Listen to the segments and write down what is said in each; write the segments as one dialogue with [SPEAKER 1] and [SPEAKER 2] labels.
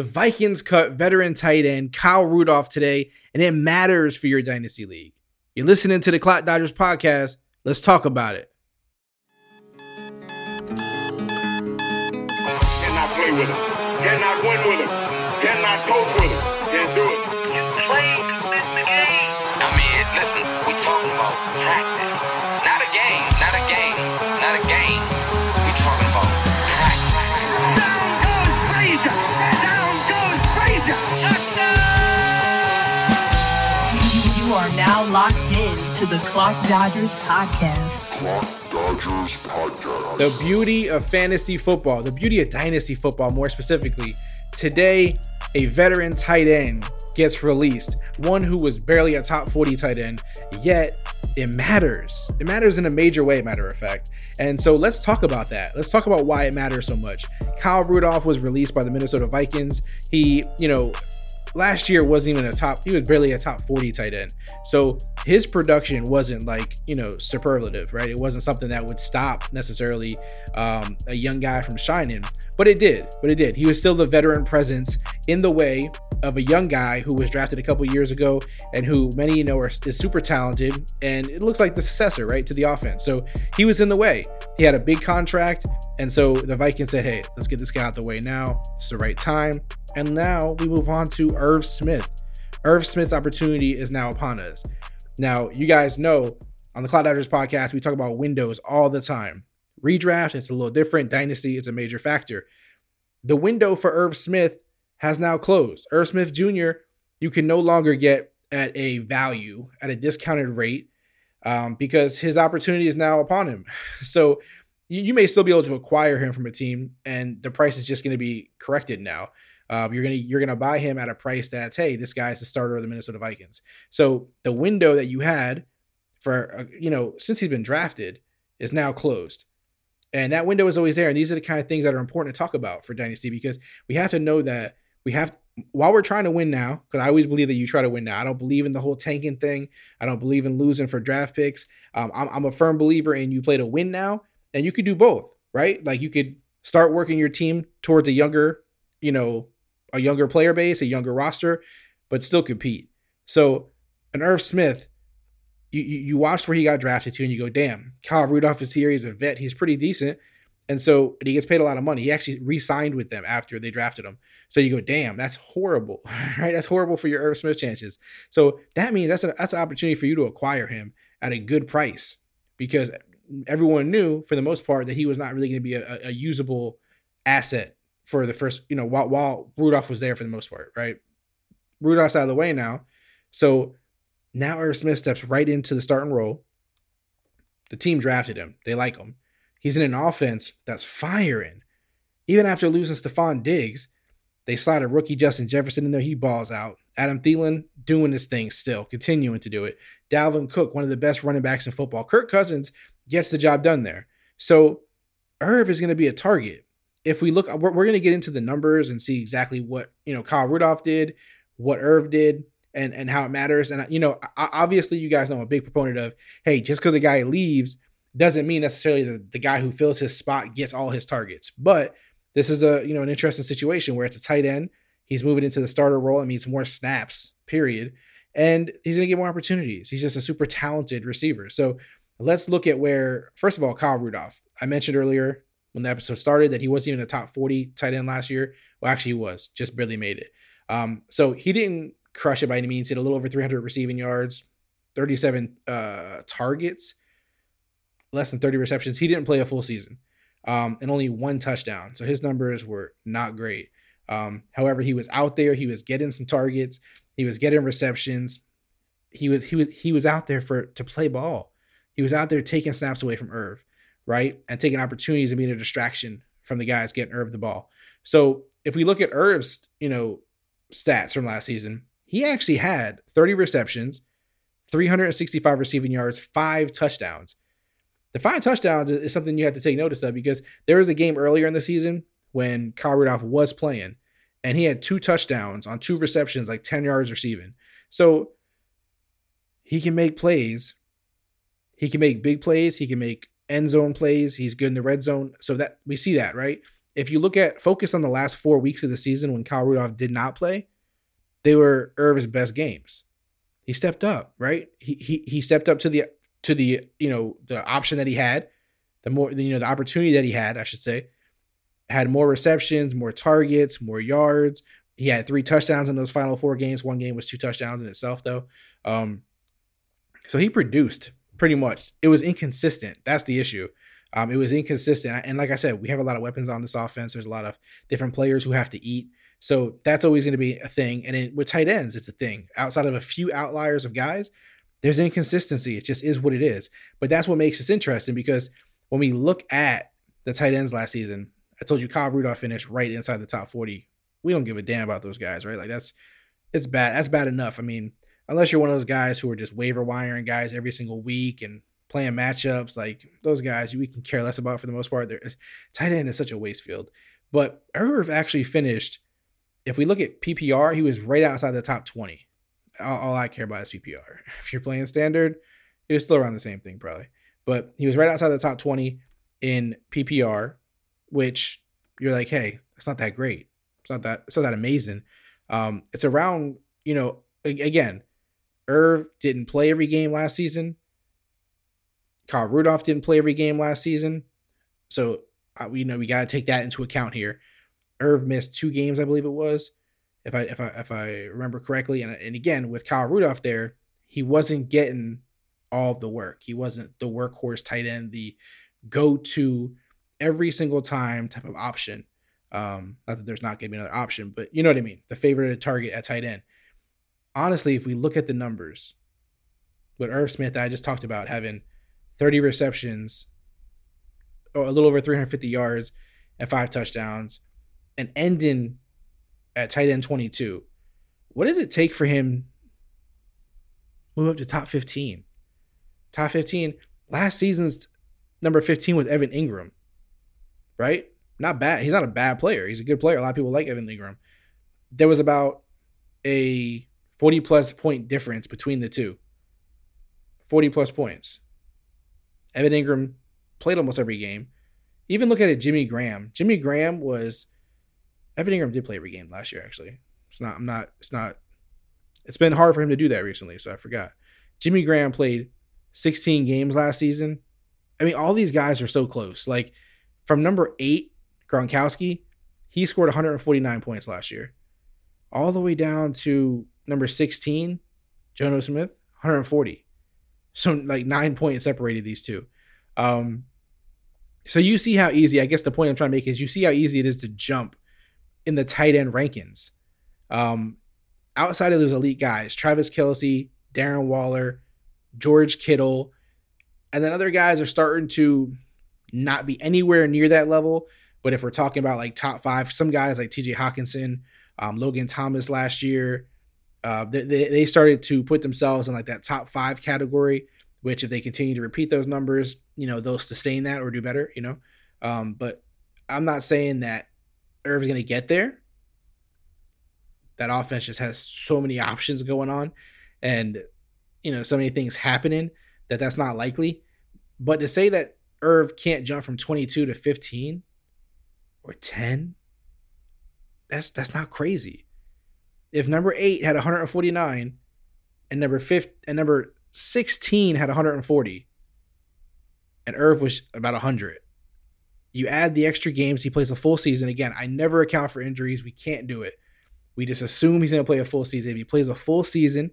[SPEAKER 1] The Vikings cut veteran tight end Kyle Rudolph today, and it matters for your dynasty league. You're listening to the Clock Dodgers podcast. Let's talk about it.
[SPEAKER 2] To the
[SPEAKER 3] Clock Dodgers podcast.
[SPEAKER 4] Clock Dodgers Podcast.
[SPEAKER 1] The beauty of fantasy football, the beauty of dynasty football more specifically. Today, a veteran tight end gets released, one who was barely a top 40 tight end, yet it matters. It matters in a major way, matter of fact. And so let's talk about that. Let's talk about why it matters so much. Kyle Rudolph was released by the Minnesota Vikings. He, you know, last year wasn't even a top he was barely a top 40 tight end. So his production wasn't like you know superlative right? It wasn't something that would stop necessarily um, a young guy from shining but it did but it did. He was still the veteran presence in the way of a young guy who was drafted a couple years ago and who many you know are, is super talented and it looks like the successor right to the offense so he was in the way he had a big contract and so the vikings said hey let's get this guy out the way now it's the right time and now we move on to Irv Smith. Irv Smith's opportunity is now upon us. Now, you guys know on the Clock Dodgers podcast, we talk about windows all the time. Redraft, it's a little different. Dynasty, it's a major factor. The window for Irv Smith has now closed. Irv Smith Jr., you can no longer get at a value, at a discounted rate, um, because his opportunity is now upon him. So you, you may still be able to acquire him from a team, and the price is just going to be corrected now. Uh, you're gonna you're gonna buy him at a price that's hey, this guy's the starter of the Minnesota Vikings. So the window that you had for uh, you know since he's been drafted is now closed, and that window is always there. And these are the kind of things that are important to talk about for dynasty because we have to know that we have while we're trying to win now because I always believe that you try to win now. I don't believe in the whole tanking thing. I don't believe in losing for draft picks. Um, I'm, I'm a firm believer in you play to win now, and you could do both, right? Like you could start working your team towards a younger, you know, a younger player base, a younger roster, but still compete. So an Irv Smith, you, you you watched where he got drafted to, and you go, damn, Kyle Rudolph is here. He's a vet. He's pretty decent. And so and he gets paid a lot of money. He actually re-signed with them after they drafted him. So you go, damn, that's horrible, right? That's horrible for your Irv Smith chances. So that means that's a, that's an opportunity for you to acquire him at a good price because everyone knew for the most part that he was not really going to be a, a usable asset for the first, you know, while while Rudolph was there for the most part, right? Rudolph's out of the way now. So now Irv Smith steps right into the starting role. The team drafted him. They like him. He's in an offense that's firing. Even after losing Stefon Diggs, they slide a rookie Justin Jefferson in there. He balls out. Adam Thielen doing his thing still, continuing to do it. Dalvin Cook, one of the best running backs in football. Kirk Cousins gets the job done there. So Irv is going to be a target if we look, we're, we're going to get into the numbers and see exactly what you know Kyle Rudolph did, what Irv did, and and how it matters. And you know, obviously, you guys know I'm a big proponent of hey, just because a guy leaves doesn't mean necessarily that the guy who fills his spot gets all his targets. But this is a you know an interesting situation where it's a tight end. He's moving into the starter role. It means more snaps. Period. And he's going to get more opportunities. He's just a super talented receiver. So let's look at where, first of all, Kyle Rudolph. I mentioned earlier when the episode started that he wasn't even a top 40 tight end last year. Well, actually, he was, just barely made it. Um, so he didn't crush it by any means. He had a little over 300 receiving yards, 37 uh, targets, less than 30 receptions. He didn't play a full season um, and only one touchdown. So his numbers were not great. Um, however, he was out there. He was getting some targets. He was getting receptions. He was he was he was out there for to play ball. He was out there taking snaps away from Irv right? And taking opportunities and being a distraction from the guys getting Irv the ball. So if we look at Irv's, you know, stats from last season, he actually had 30 receptions, 365 receiving yards, five touchdowns. The five touchdowns is something you have to take notice of because there was a game earlier in the season when Kyle Rudolph was playing, and he had two touchdowns on two receptions, like 10 yards receiving. So he can make plays. He can make big plays. He can make end zone plays. He's good in the red zone. So that we see that, right? if you look at focus on the last four weeks of the season when Kyle Rudolph did not play, they were Irv's best games. He stepped up, right? He he he stepped up to the to the you know the option that he had, the more you know the opportunity that he had, I should say, had more receptions, more targets, more yards. He had three touchdowns in those final four games. One game was two touchdowns in itself, though. Um, so he produced pretty much. It was inconsistent. That's the issue. Um, it was inconsistent. And like I said, we have a lot of weapons on this offense. There's a lot of different players who have to eat. So that's always going to be a thing. And it, with tight ends, it's a thing. Outside of a few outliers of guys, there's inconsistency. It just is what it is. But that's what makes this interesting because when we look at the tight ends last season, I told you Kyle Rudolph finished right inside the top 40. We don't give a damn about those guys, right? Like that's it's bad. That's bad enough. I mean, unless you're one of those guys who are just waiver wiring guys every single week and playing matchups, like those guys we can care less about for the most part. They're, tight end is such a waste field. But Irv actually finished, if we look at PPR, he was right outside the top 20. All, I care about is PPR. If you're playing standard, it was still around the same thing probably. But he was right outside the top 20 in PPR, which you're like, hey, it's not that great. It's not that it's not that amazing. Um, it's around, you know, again, Irv didn't play every game last season. Kyle Rudolph didn't play every game last season. So, uh, you know, we got to take that into account here. Irv missed two games, I believe it was, if I if I if I remember correctly. And and again, with Kyle Rudolph there, he wasn't getting all the work. He wasn't the workhorse tight end, the go-to every single time type of option. Um, not that there's not going to be another option, but you know what I mean. The favorite target at tight end. Honestly, if we look at the numbers, with Irv Smith that I just talked about having 30 receptions, or a little over 350 yards, and five touchdowns, and ending at tight end 22. What does it take for him move up to top 15? Top 15. Last season's number 15 was Evan Engram. right? Not bad. He's not a bad player. He's a good player. A lot of people like Evan Engram. There was about a 40 plus point difference between the two. 40 plus points. Evan Engram played almost every game. Even look at it, Jimmy Graham. Jimmy Graham was Evan Engram did play every game last year, actually. It's not, I'm not, it's not, it's been hard for him to do that recently, so I forgot. Jimmy Graham played 16 games last season. I mean, all these guys are so close. Like from number eight, Gronkowski, he scored 149 points last year. All the way down to number 16, Jonnu Smith, 140. So like nine points separated these two. Um, so you see how easy, I guess the point I'm trying to make is you see how easy it is to jump in the tight end rankings. Um, outside of those elite guys, Travis Kelce, Darren Waller, George Kittle, and then other guys are starting to not be anywhere near that level. But if we're talking about like top five, some guys like TJ Hockenson, um, Logan Thomas last year, uh, they, they started to put themselves in like that top five category, which if they continue to repeat those numbers, you know, they'll sustain that or do better, you know. Um, but I'm not saying that Irv's going to get there. That offense just has so many options going on and, you know, so many things happening that that's not likely. But to say that Irv can't jump from 22 to 15 or 10, that's that's not crazy. If number 8 had 149 and number 5 and number 16 had 140 and Irv was about 100. You add the extra games, he plays a full season. Again, I never account for injuries. We can't do it. We just assume he's going to play a full season. If he plays a full season,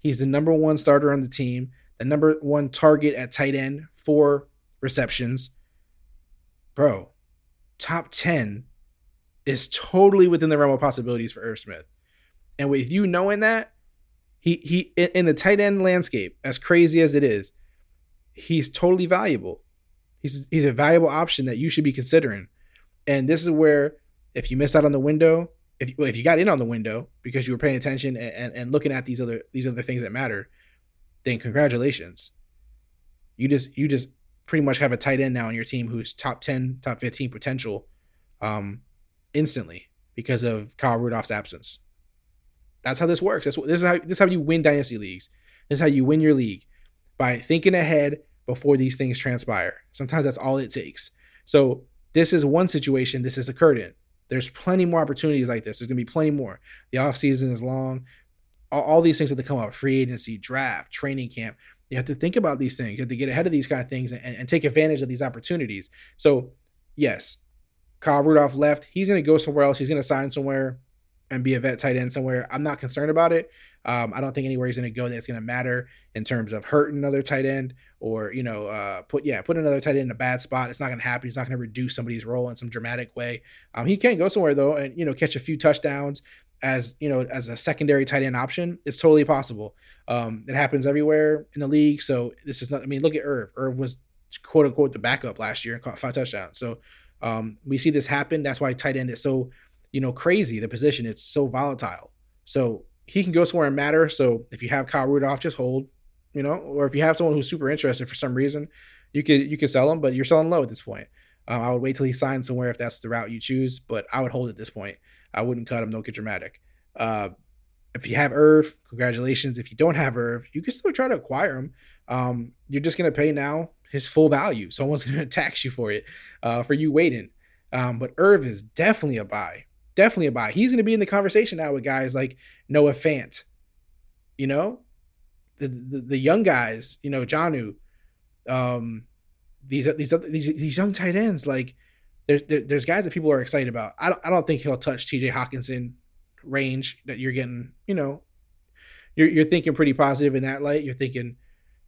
[SPEAKER 1] he's the number one starter on the team, the number one target at tight end for receptions. Bro, top 10 is totally within the realm of possibilities for Irv Smith. And with you knowing that, he he in the tight end landscape, as crazy as it is, he's totally valuable. He's he's a valuable option that you should be considering. And this is where if you miss out on the window, if you, if you got in on the window because you were paying attention and, and, and looking at these other these other things that matter, then congratulations. You just you just pretty much have a tight end now on your team who's top 10, top 15 potential um, instantly because of Kyle Rudolph's absence. That's how this works. That's what this is how this is how you win dynasty leagues. This is how you win your league by thinking ahead before these things transpire. Sometimes that's all it takes. So this is one situation this has occurred in. There's plenty more opportunities like this. There's gonna be plenty more. The offseason is long. All, all these things have to come up: free agency, draft, training camp. You have to think about these things. You have to get ahead of these kind of things and, and take advantage of these opportunities. So, yes, Kyle Rudolph left. He's going to go somewhere else. He's going to sign somewhere and be a vet tight end somewhere. I'm not concerned about it. Um, I don't think anywhere he's going to go that's going to matter in terms of hurting another tight end or you know uh, put yeah put another tight end in a bad spot. It's not going to happen. He's not going to reduce somebody's role in some dramatic way. Um, he can go somewhere though and you know catch a few touchdowns as you know as a secondary tight end option. It's totally possible. Um, it happens everywhere in the league. So this is not. I mean, look at Irv. Irv was quote unquote the backup last year and caught five touchdowns. So um, we see this happen. That's why tight end is so you know crazy. The position it's so volatile. So he can go somewhere and matter. So if you have Kyle Rudolph, just hold. You know, or if you have someone who's super interested for some reason, you could you could sell him, but you're selling low at this point. Um, I would wait till he signs somewhere if that's the route you choose, but I would hold at this point. I wouldn't cut him. Don't get dramatic. Uh, if you have Irv, congratulations. If you don't have Irv, you can still try to acquire him. Um, you're just going to pay now his full value. Someone's going to tax you for it, uh, for you waiting. Um, but Irv is definitely a buy. Definitely a buy. He's going to be in the conversation now with guys like Noah Fant. You know, the the, the young guys. You know, Jonnu. Um, these these these these young tight ends like there's there, there's guys that people are excited about. I don't I don't think he'll touch T.J. Hockenson range that you're getting, you know, you're you're thinking pretty positive in that light. You're thinking,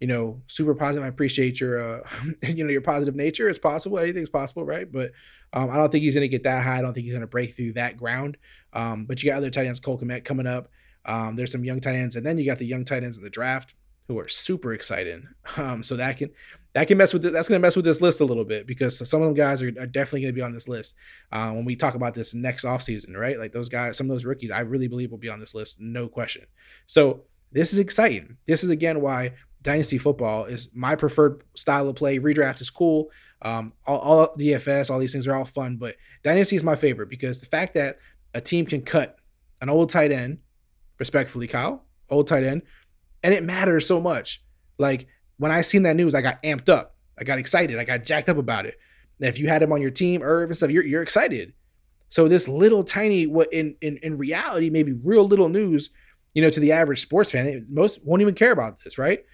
[SPEAKER 1] you know, super positive. I appreciate your uh you know, your positive nature. It's possible. Anything's possible, right? But um, I don't think he's gonna get that high. I don't think he's gonna break through that ground. Um, but you got other tight ends, Cole Kmet coming up. Um, there's some young tight ends, and then you got the young tight ends in the draft who are super exciting. Um, so that can that can mess with that's going to mess with this list a little bit because some of them guys are, are definitely going to be on this list uh, when we talk about this next offseason, right? Like those guys, some of those rookies, I really believe will be on this list, no question. So this is exciting. This is again why dynasty football is my preferred style of play. Redraft is cool. Um, all, all DFS, all these things are all fun, but dynasty is my favorite because the fact that a team can cut an old tight end, respectfully, Kyle, old tight end, and it matters so much. Like when I seen that news, I got amped up. I got excited. I got jacked up about it. And if you had him on your team, Irv and stuff, you're you're excited. So this little tiny what in in in reality maybe real little news, you know, to the average sports fan, most won't even care about this, right?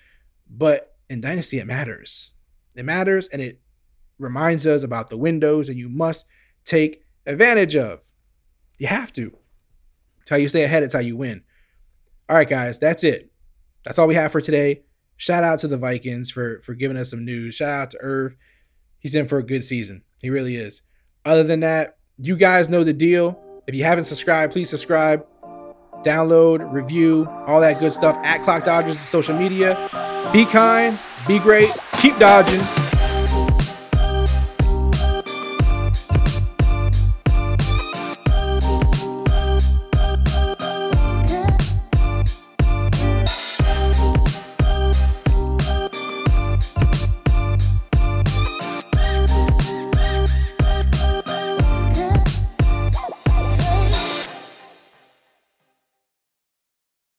[SPEAKER 1] But in dynasty, it matters. It matters, and it reminds us about the windows, and you must take advantage of. You have to. It's how you stay ahead. It's how you win. All right, guys, that's it. That's all we have for today. Shout out to the Vikings for for giving us some news. Shout out to Irv. He's in for a good season. He really is. Other than that, you guys know the deal. If you haven't subscribed, please subscribe, download, review, all that good stuff at Clock Dodgers social media. Be kind, be great, keep dodging.